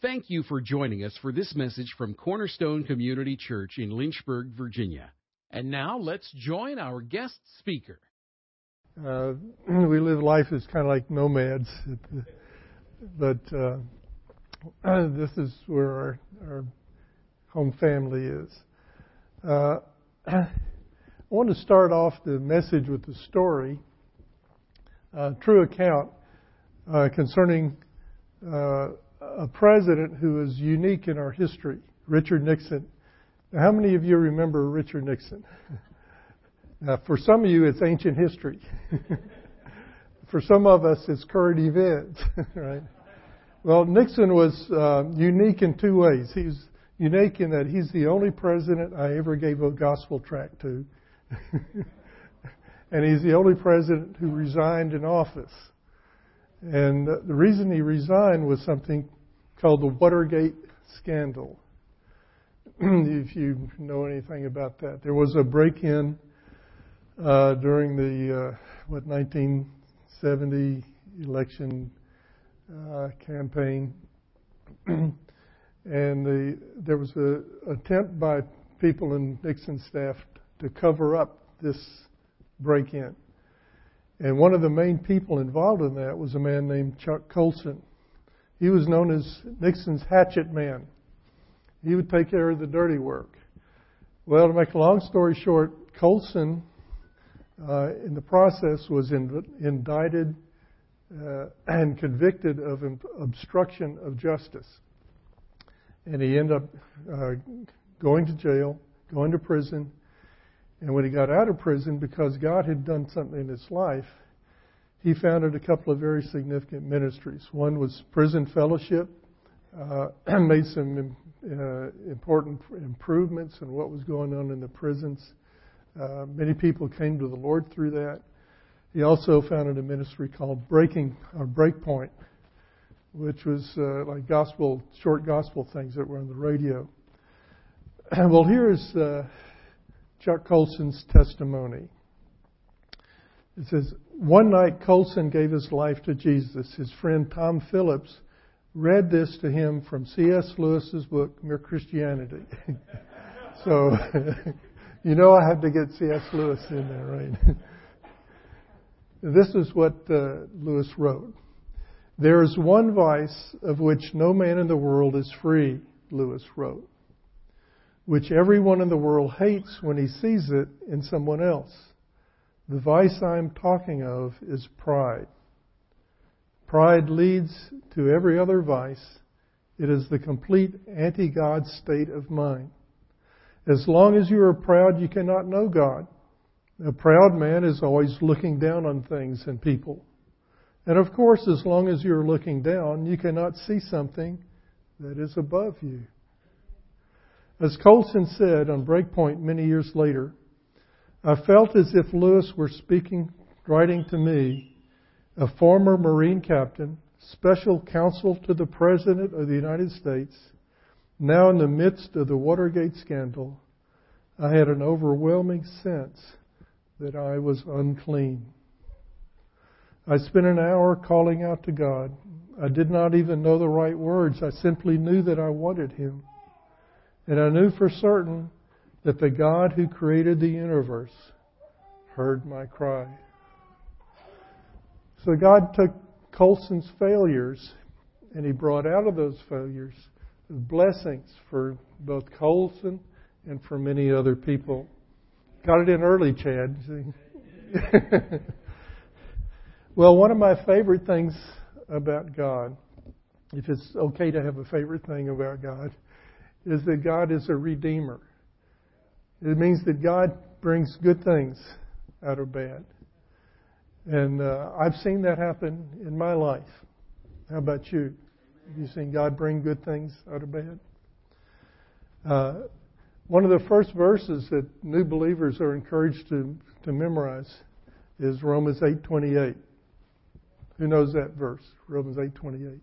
Thank you for joining us for this message from Cornerstone Community Church in Lynchburg, Virginia. And now let's join our guest speaker. Uh, we live life as kind of like nomads, but uh, this is where our, our home family is. Uh, I want to start off the message with a story, a true account uh, concerning uh, a president who is unique in our history, Richard Nixon. Now, how many of you remember Richard Nixon? now, for some of you, it's ancient history. for some of us, it's current events, right? Well, Nixon was uh, unique in two ways. He's unique in that he's the only president I ever gave a gospel tract to. and he's the only president who resigned in office. And the reason he resigned was something called the Watergate scandal. if you know anything about that, there was a break-in uh, during the uh, what 1970 election uh, campaign, and the, there was an attempt by people in Nixon's staff to cover up this break-in. And one of the main people involved in that was a man named Chuck Colson. He was known as Nixon's hatchet man. He would take care of the dirty work. Well, to make a long story short, Colson, uh, in the process, was in, indicted uh, and convicted of obstruction of justice. And he ended up uh, going to jail, going to prison, and when he got out of prison, because God had done something in his life, he founded a couple of very significant ministries. One was Prison Fellowship, uh, made some uh, important improvements in what was going on in the prisons. Uh, many people came to the Lord through that. He also founded a ministry called Breaking or Breakpoint, which was uh, like gospel, short gospel things that were on the radio. well, here is uh, Chuck Colson's testimony. It says, One night Colson gave his life to Jesus. His friend Tom Phillips read this to him from C.S. Lewis's book, Mere Christianity. so, you know I had to get C.S. Lewis in there, right? this is what uh, Lewis wrote. There is one vice of which no man in the world is free, Lewis wrote which everyone in the world hates when he sees it in someone else. The vice I'm talking of is pride. Pride leads to every other vice. It is the complete anti God state of mind. As long as you are proud, you cannot know God. A proud man is always looking down on things and people. And of course, as long as you're looking down, you cannot see something that is above you. As Colson said on Breakpoint many years later, I felt as if Lewis were speaking, writing to me, a former Marine captain, special counsel to the President of the United States, now in the midst of the Watergate scandal, I had an overwhelming sense that I was unclean. I spent an hour calling out to God. I did not even know the right words. I simply knew that I wanted Him. And I knew for certain that the God who created the universe heard my cry. So God took Colson's failures and he brought out of those failures blessings for both Colson and for many other people. Got it in early, Chad. well, one of my favorite things about God, if it's okay to have a favorite thing about God, is that God is a redeemer. It means that God brings good things out of bad. And uh, I've seen that happen in my life. How about you? Have you seen God bring good things out of bad? Uh, one of the first verses that new believers are encouraged to, to memorize is Romans 8:28. Who knows that verse? Romans 8:28.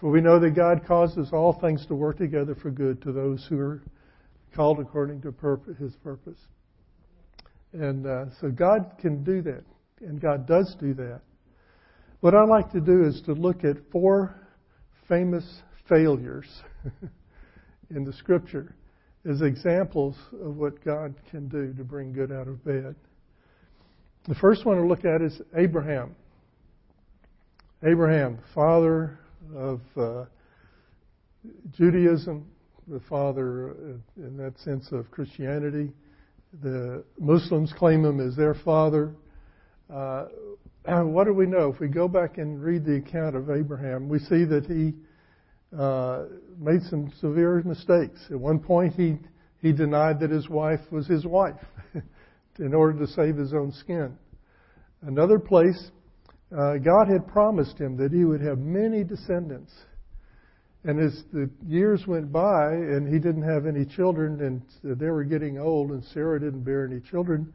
For we know that God causes all things to work together for good to those who are called according to purpose, His purpose. And uh, so God can do that, and God does do that. What I like to do is to look at four famous failures in the scripture as examples of what God can do to bring good out of bad. The first one to look at is Abraham. Abraham, father of uh, Judaism, the father, uh, in that sense, of Christianity. The Muslims claim him as their father. Uh, what do we know? If we go back and read the account of Abraham, we see that he uh, made some severe mistakes. At one point, he he denied that his wife was his wife in order to save his own skin. Another place, uh, God had promised him that he would have many descendants. And as the years went by and he didn't have any children and they were getting old and Sarah didn't bear any children,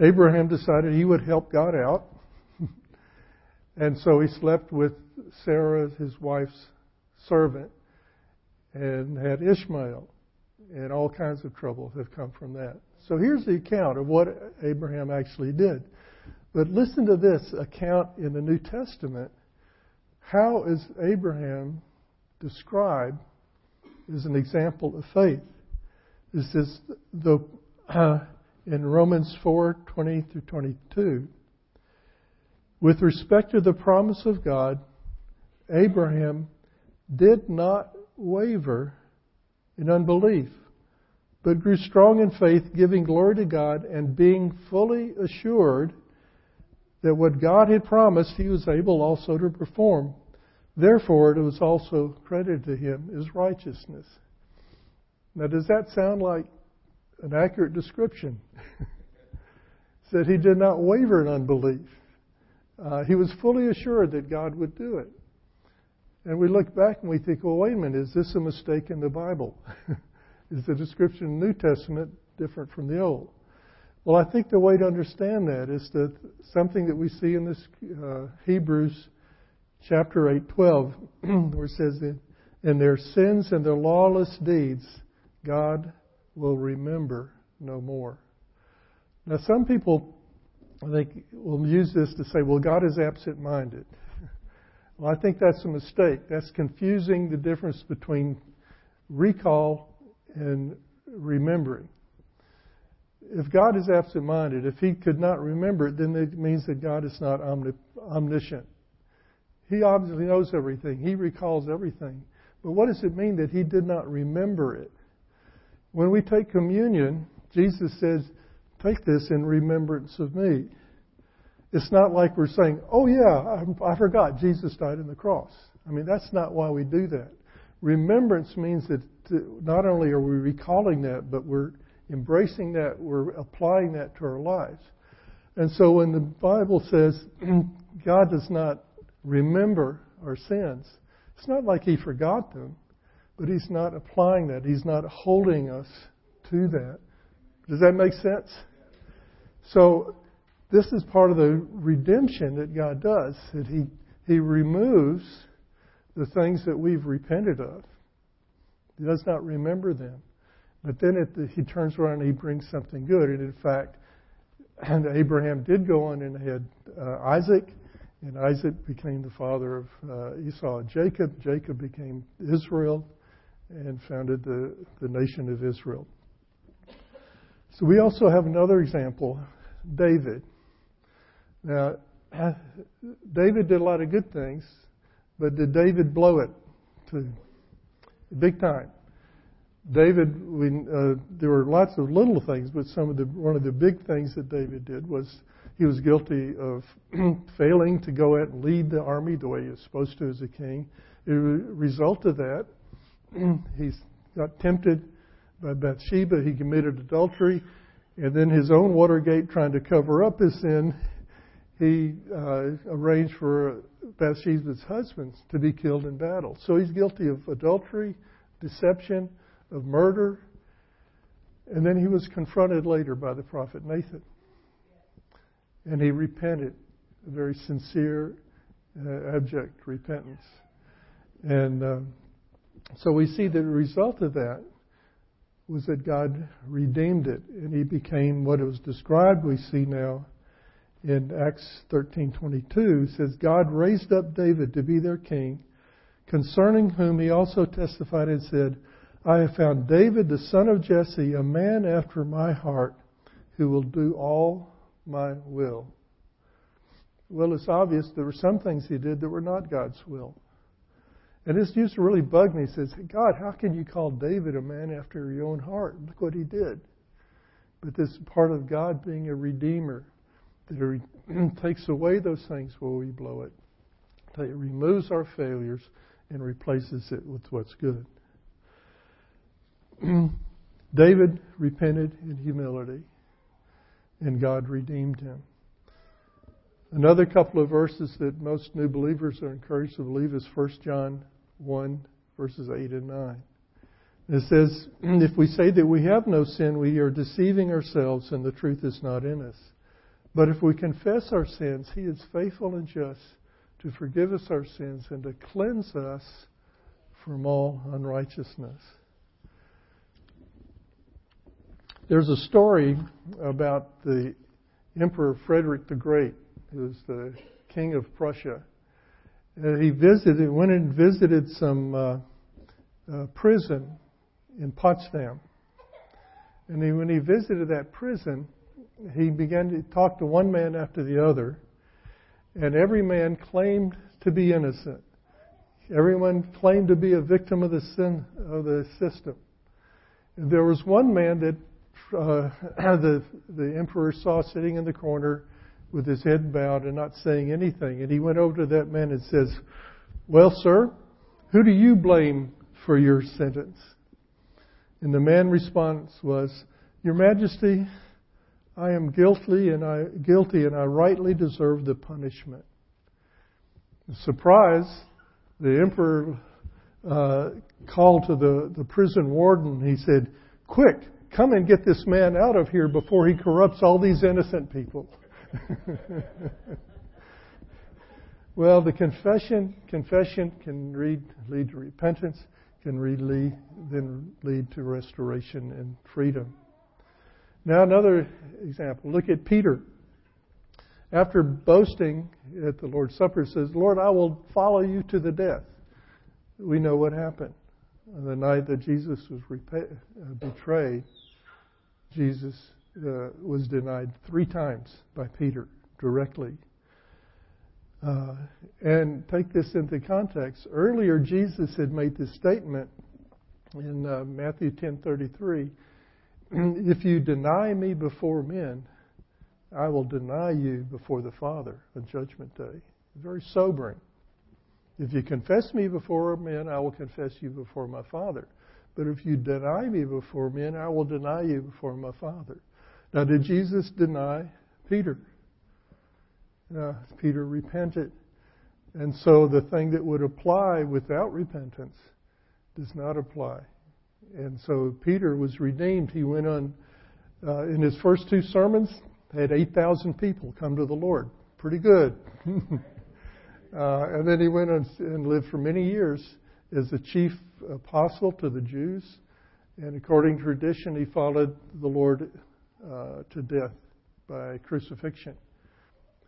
Abraham decided he would help God out. and so he slept with Sarah, his wife's servant, and had Ishmael. And all kinds of trouble have come from that. So here's the account of what Abraham actually did. But listen to this account in the New Testament. How is Abraham described as an example of faith. This is the uh, in Romans 4:20 through 22. With respect to the promise of God, Abraham did not waver in unbelief, but grew strong in faith, giving glory to God and being fully assured that what God had promised he was able also to perform. Therefore, it was also credited to him as righteousness. Now, does that sound like an accurate description? Said he did not waver in unbelief. Uh, he was fully assured that God would do it. And we look back and we think, well, wait a minute, is this a mistake in the Bible? is the description in the New Testament different from the Old? Well, I think the way to understand that is that something that we see in this uh, Hebrews chapter 8, 12, where it says, In their sins and their lawless deeds, God will remember no more. Now, some people, I think, will use this to say, well, God is absent minded. Well, I think that's a mistake. That's confusing the difference between recall and remembering. If God is absent minded, if He could not remember it, then it means that God is not omniscient. He obviously knows everything. He recalls everything. But what does it mean that he did not remember it? When we take communion, Jesus says, Take this in remembrance of me. It's not like we're saying, Oh, yeah, I, I forgot Jesus died on the cross. I mean, that's not why we do that. Remembrance means that not only are we recalling that, but we're embracing that, we're applying that to our lives. And so when the Bible says God does not remember our sins. It's not like he forgot them, but he's not applying that. He's not holding us to that. Does that make sense? So this is part of the redemption that God does, that he, he removes the things that we've repented of. He does not remember them. But then it, he turns around and he brings something good. And in fact, and Abraham did go on and had uh, Isaac, and Isaac became the father of uh, Esau and Jacob. Jacob became Israel and founded the, the nation of Israel. So we also have another example, David. Now, David did a lot of good things, but did David blow it to big time? David, we, uh, there were lots of little things, but some of the one of the big things that David did was he was guilty of failing to go out and lead the army the way he was supposed to as a king. As a result of that, he got tempted by Bathsheba. He committed adultery. And then his own Watergate, trying to cover up his sin, he uh, arranged for Bathsheba's husband to be killed in battle. So he's guilty of adultery, deception, of murder. And then he was confronted later by the prophet Nathan and he repented, a very sincere, uh, abject repentance. And uh, so we see the result of that was that God redeemed it, and he became what it was described. We see now in Acts 13:22 says God raised up David to be their king, concerning whom he also testified and said, I have found David, the son of Jesse, a man after my heart, who will do all my will. Well, it's obvious there were some things he did that were not God's will. And this used to really bug me. He says, God, how can you call David a man after your own heart? Look what he did. But this is part of God being a redeemer that takes away those things where we blow it. It removes our failures and replaces it with what's good. David repented in humility, and God redeemed him. Another couple of verses that most new believers are encouraged to believe is 1 John 1, verses 8 and 9. It says, If we say that we have no sin, we are deceiving ourselves, and the truth is not in us. But if we confess our sins, He is faithful and just to forgive us our sins and to cleanse us from all unrighteousness. There's a story about the Emperor Frederick the Great, who was the king of Prussia. Uh, he visited, went and visited some uh, uh, prison in Potsdam. And he, when he visited that prison, he began to talk to one man after the other, and every man claimed to be innocent. Everyone claimed to be a victim of the sin of the system. And there was one man that uh, the the emperor saw sitting in the corner with his head bowed and not saying anything. And he went over to that man and says, "Well, sir, who do you blame for your sentence?" And the man's response was, "Your Majesty, I am guilty and I guilty and I rightly deserve the punishment." Surprise, the emperor uh, called to the, the prison warden. He said, Quick, come and get this man out of here before he corrupts all these innocent people. well, the confession, confession can lead, lead to repentance, can lead, then lead to restoration and freedom. Now, another example. Look at Peter. After boasting at the Lord's Supper, says, Lord, I will follow you to the death. We know what happened. The night that Jesus was uh, betrayed, Jesus uh, was denied three times by Peter directly. Uh, and take this into context. Earlier, Jesus had made this statement in uh, Matthew 10:33, "If you deny me before men, I will deny you before the Father on Judgment Day." Very sobering. If you confess me before men, I will confess you before my Father. But if you deny me before men, I will deny you before my Father. Now, did Jesus deny Peter? Uh, Peter repented. And so the thing that would apply without repentance does not apply. And so Peter was redeemed. He went on, uh, in his first two sermons, had 8,000 people come to the Lord. Pretty good. uh, and then he went on and lived for many years as the chief apostle to the Jews. And according to tradition, he followed the Lord uh, to death by crucifixion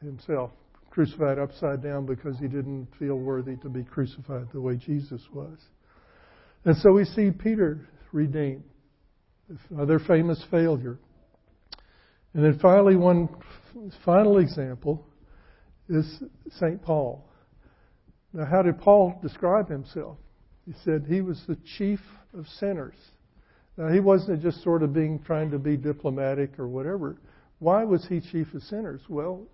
himself, crucified upside down because he didn't feel worthy to be crucified the way Jesus was. And so we see Peter redeemed, another famous failure. And then finally, one final example is St. Paul. Now, how did Paul describe himself? He said he was the chief of sinners. Now, he wasn't just sort of being trying to be diplomatic or whatever. Why was he chief of sinners? Well,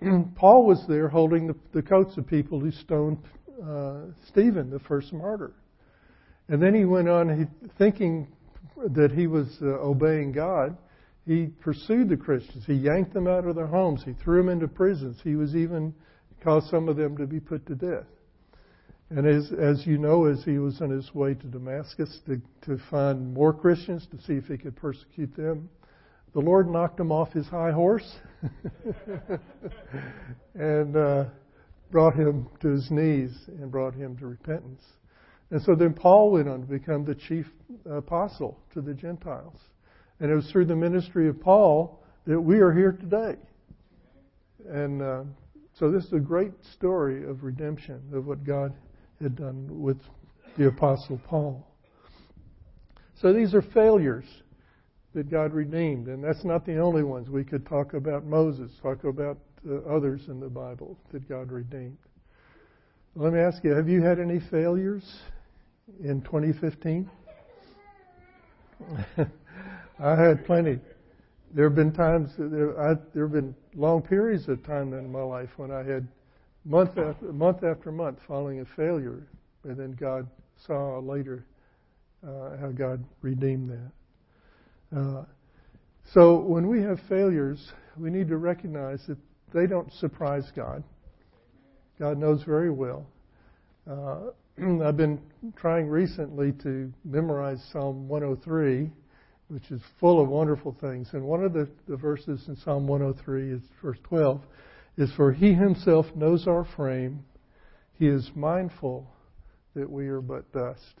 Paul was there holding the, the coats of people who stoned uh, Stephen, the first martyr. And then he went on, he, thinking that he was uh, obeying God. He pursued the Christians. He yanked them out of their homes. He threw them into prisons. He was even caused some of them to be put to death. And as, as you know, as he was on his way to Damascus to, to find more Christians to see if he could persecute them, the Lord knocked him off his high horse and uh, brought him to his knees and brought him to repentance. And so then Paul went on to become the chief apostle to the Gentiles. And it was through the ministry of Paul that we are here today. And uh, so this is a great story of redemption, of what God had done with the Apostle Paul. So these are failures that God redeemed, and that's not the only ones. We could talk about Moses, talk about uh, others in the Bible that God redeemed. Let me ask you have you had any failures in 2015? I had plenty. There have been times, there, there have been long periods of time in my life when I had month after month after month following a failure, and then God saw later uh, how God redeemed that. Uh, so when we have failures, we need to recognize that they don't surprise God. God knows very well. Uh, I've been trying recently to memorize Psalm 103, which is full of wonderful things. And one of the, the verses in Psalm 103 is verse 12 is for he himself knows our frame. He is mindful that we are but dust.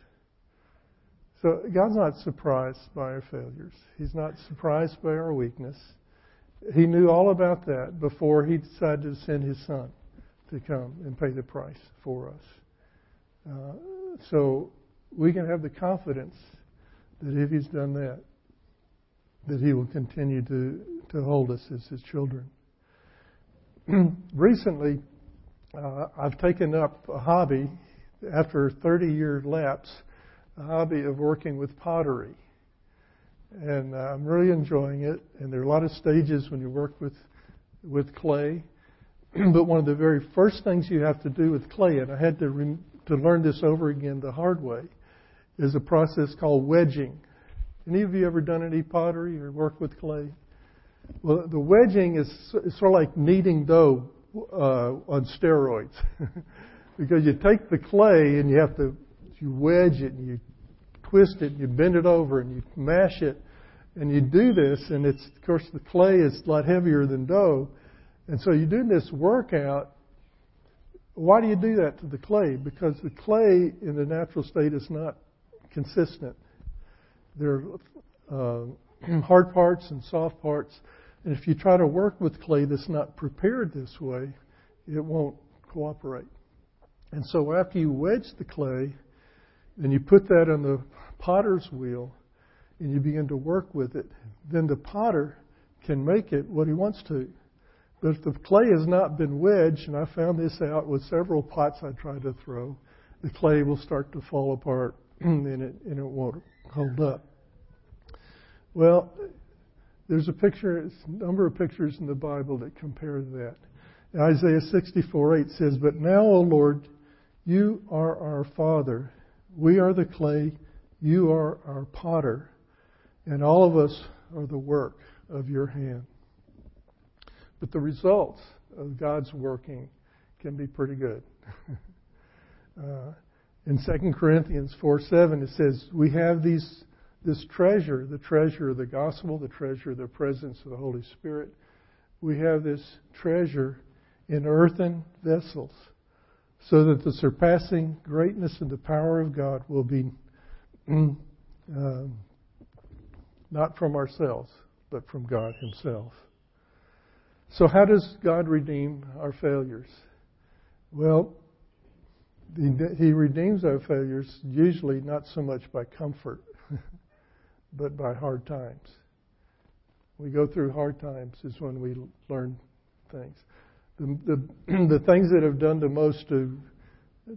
So God's not surprised by our failures. He's not surprised by our weakness. He knew all about that before he decided to send his son to come and pay the price for us. Uh, so we can have the confidence that if he's done that, that he will continue to, to hold us as his children. Recently, uh, I've taken up a hobby after 30 year lapse, a hobby of working with pottery. And uh, I'm really enjoying it. And there are a lot of stages when you work with, with clay. but one of the very first things you have to do with clay, and I had to, re- to learn this over again the hard way, is a process called wedging. Any of you ever done any pottery or work with clay? Well, the wedging is sort of like kneading dough uh, on steroids, because you take the clay and you have to you wedge it and you twist it and you bend it over and you mash it, and you do this, and it's of course the clay is a lot heavier than dough, and so you do this workout. Why do you do that to the clay? Because the clay in the natural state is not consistent. There are uh, hard parts and soft parts. And if you try to work with clay that's not prepared this way, it won't cooperate. And so after you wedge the clay, and you put that on the potter's wheel, and you begin to work with it, then the potter can make it what he wants to. But if the clay has not been wedged, and I found this out with several pots I tried to throw, the clay will start to fall apart and it, and it won't hold up. Well, there's a picture, a number of pictures in the Bible that compare that. Isaiah 64 8 says, But now, O Lord, you are our Father. We are the clay, you are our potter, and all of us are the work of your hand. But the results of God's working can be pretty good. uh, in 2 Corinthians 4 7, it says, We have these this treasure, the treasure of the gospel, the treasure of the presence of the Holy Spirit, we have this treasure in earthen vessels, so that the surpassing greatness and the power of God will be uh, not from ourselves, but from God Himself. So, how does God redeem our failures? Well, He redeems our failures usually not so much by comfort but by hard times. We go through hard times is when we learn things. The, the, the things that have done the most to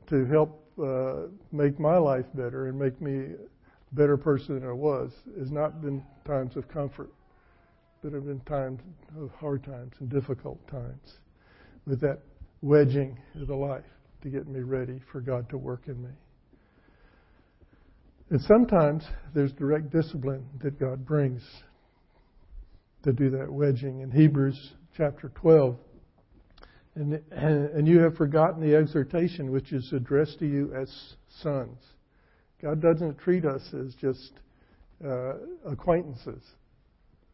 to help uh, make my life better and make me a better person than I was has not been times of comfort, but have been times of hard times and difficult times with that wedging of the life to get me ready for God to work in me. And sometimes there's direct discipline that God brings to do that wedging. In Hebrews chapter 12, and, and you have forgotten the exhortation which is addressed to you as sons. God doesn't treat us as just uh, acquaintances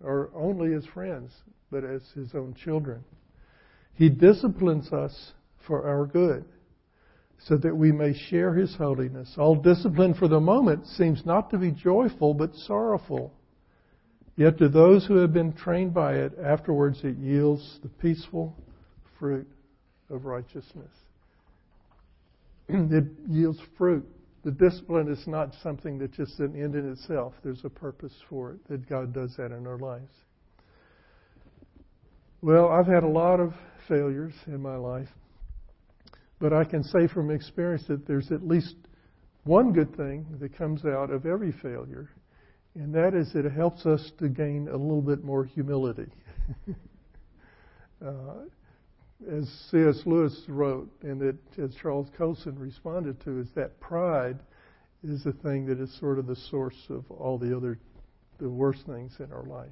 or only as friends, but as His own children. He disciplines us for our good so that we may share his holiness. All discipline for the moment seems not to be joyful, but sorrowful. Yet to those who have been trained by it, afterwards it yields the peaceful fruit of righteousness. it yields fruit. The discipline is not something that's just an end in itself. There's a purpose for it that God does that in our lives. Well, I've had a lot of failures in my life, but I can say from experience that there's at least one good thing that comes out of every failure, and that is it helps us to gain a little bit more humility. uh, as C.S. Lewis wrote, and that as Charles Colson responded to, is that pride is the thing that is sort of the source of all the other, the worst things in our life.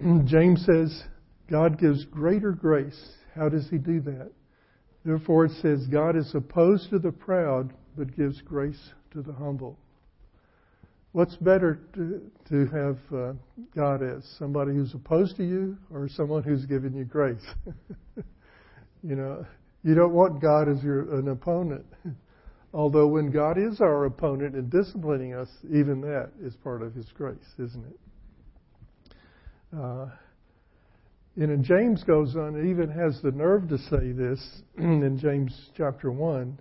James says, God gives greater grace. How does he do that? Therefore, it says, God is opposed to the proud, but gives grace to the humble. What's better to, to have uh, God as? Somebody who's opposed to you or someone who's given you grace? you know, you don't want God as your an opponent. Although when God is our opponent and disciplining us, even that is part of His grace, isn't it? Uh, and James goes on and even has the nerve to say this in James chapter 1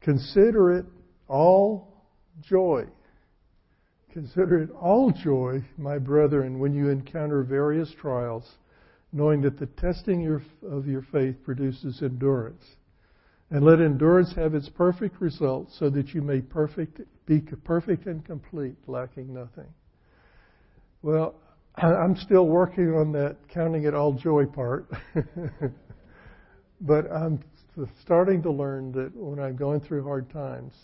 consider it all joy Consider it all joy, my brethren, when you encounter various trials, knowing that the testing of your faith produces endurance. And let endurance have its perfect result, so that you may perfect, be perfect and complete, lacking nothing. Well, I'm still working on that counting it all joy part. but I'm starting to learn that when I'm going through hard times,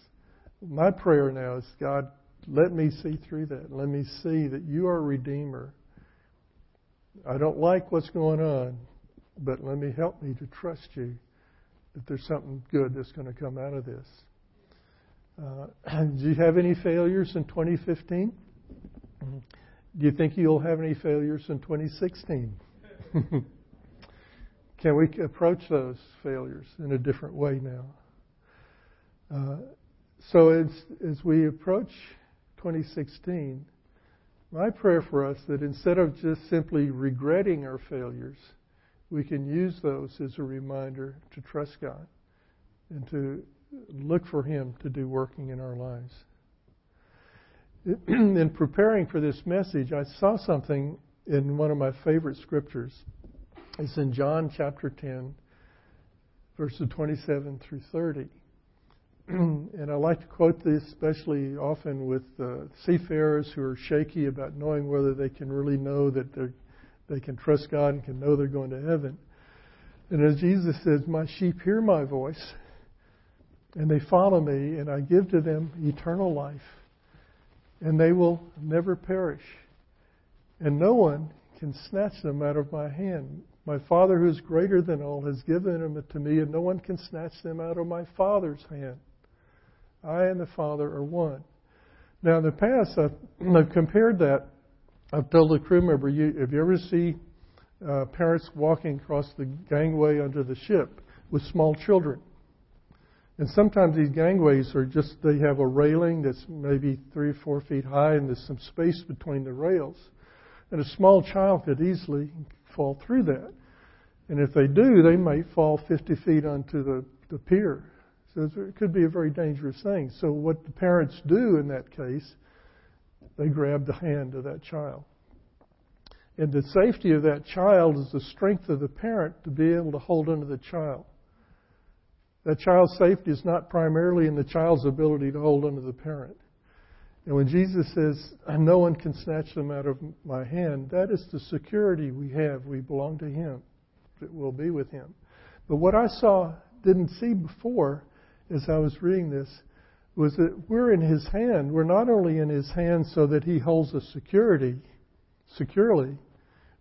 my prayer now is God, let me see through that. Let me see that you are a Redeemer. I don't like what's going on, but let me help me to trust you that there's something good that's going to come out of this. Uh, do you have any failures in 2015? Do you think you'll have any failures in 2016? Can we approach those failures in a different way now? Uh, so as, as we approach 2016, my prayer for us that instead of just simply regretting our failures, we can use those as a reminder to trust God and to look for Him to do working in our lives. in preparing for this message, I saw something in one of my favorite scriptures. It's in John chapter 10, verses 27 through 30. and I like to quote this especially often with uh, seafarers who are shaky about knowing whether they can really know that they they can trust God and can know they're going to heaven. And as Jesus says, "My sheep hear my voice, and they follow me, and I give to them eternal life, and they will never perish, and no one can snatch them out of my hand." My Father, who is greater than all, has given them to me, and no one can snatch them out of my Father's hand. I and the Father are one. Now, in the past, I've, I've compared that. I've told the crew member, you, if you ever see uh, parents walking across the gangway under the ship with small children, and sometimes these gangways are just, they have a railing that's maybe three or four feet high, and there's some space between the rails. And a small child could easily fall through that. And if they do, they might fall 50 feet onto the, the pier. So it could be a very dangerous thing. So what the parents do in that case, they grab the hand of that child. And the safety of that child is the strength of the parent to be able to hold onto the child. That child's safety is not primarily in the child's ability to hold onto the parent. And when Jesus says, No one can snatch them out of my hand, that is the security we have. We belong to Him, we'll be with Him. But what I saw, didn't see before, as I was reading this was that we're in His hand. We're not only in His hand so that He holds us security, securely,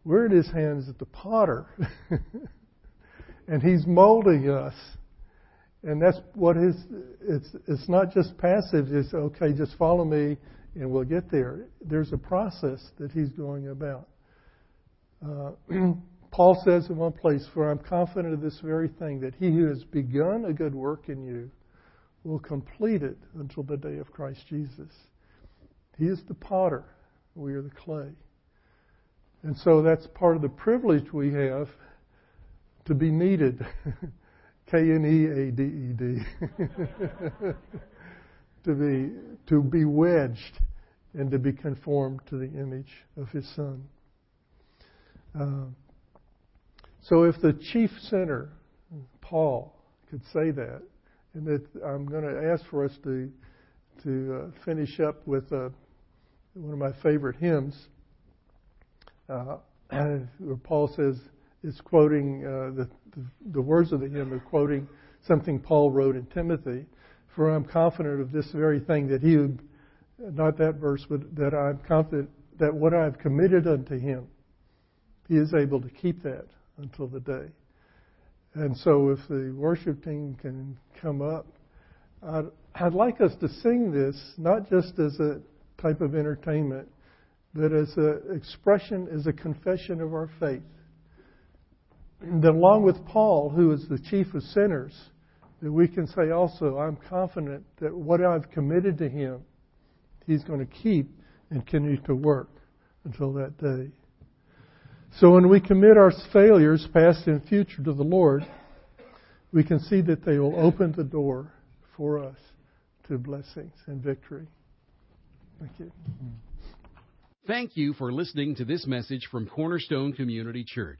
we're in His hands at the potter. and He's molding us. And that's what his, it's, it's not just passive, it's okay, just follow me and we'll get there. There's a process that He's going about. Uh, Paul says in one place, For I'm confident of this very thing, that he who has begun a good work in you will complete it until the day of Christ Jesus. He is the potter, we are the clay. And so that's part of the privilege we have to be needed K N E A D E D. To be to be wedged and to be conformed to the image of His Son. Uh, so if the chief sinner, Paul, could say that, and that I'm going to ask for us to to uh, finish up with uh, one of my favorite hymns, uh, where Paul says is quoting uh, the, the, words of the hymn are quoting something Paul wrote in Timothy. For I'm confident of this very thing that he, not that verse, but that I'm confident that what I've committed unto him, he is able to keep that until the day. And so, if the worship team can come up, I'd, I'd like us to sing this not just as a type of entertainment, but as an expression, as a confession of our faith. That along with Paul, who is the chief of sinners, that we can say also, I'm confident that what I've committed to him, he's going to keep and continue to work until that day. So when we commit our failures, past and future, to the Lord, we can see that they will open the door for us to blessings and victory. Thank you. Thank you for listening to this message from Cornerstone Community Church.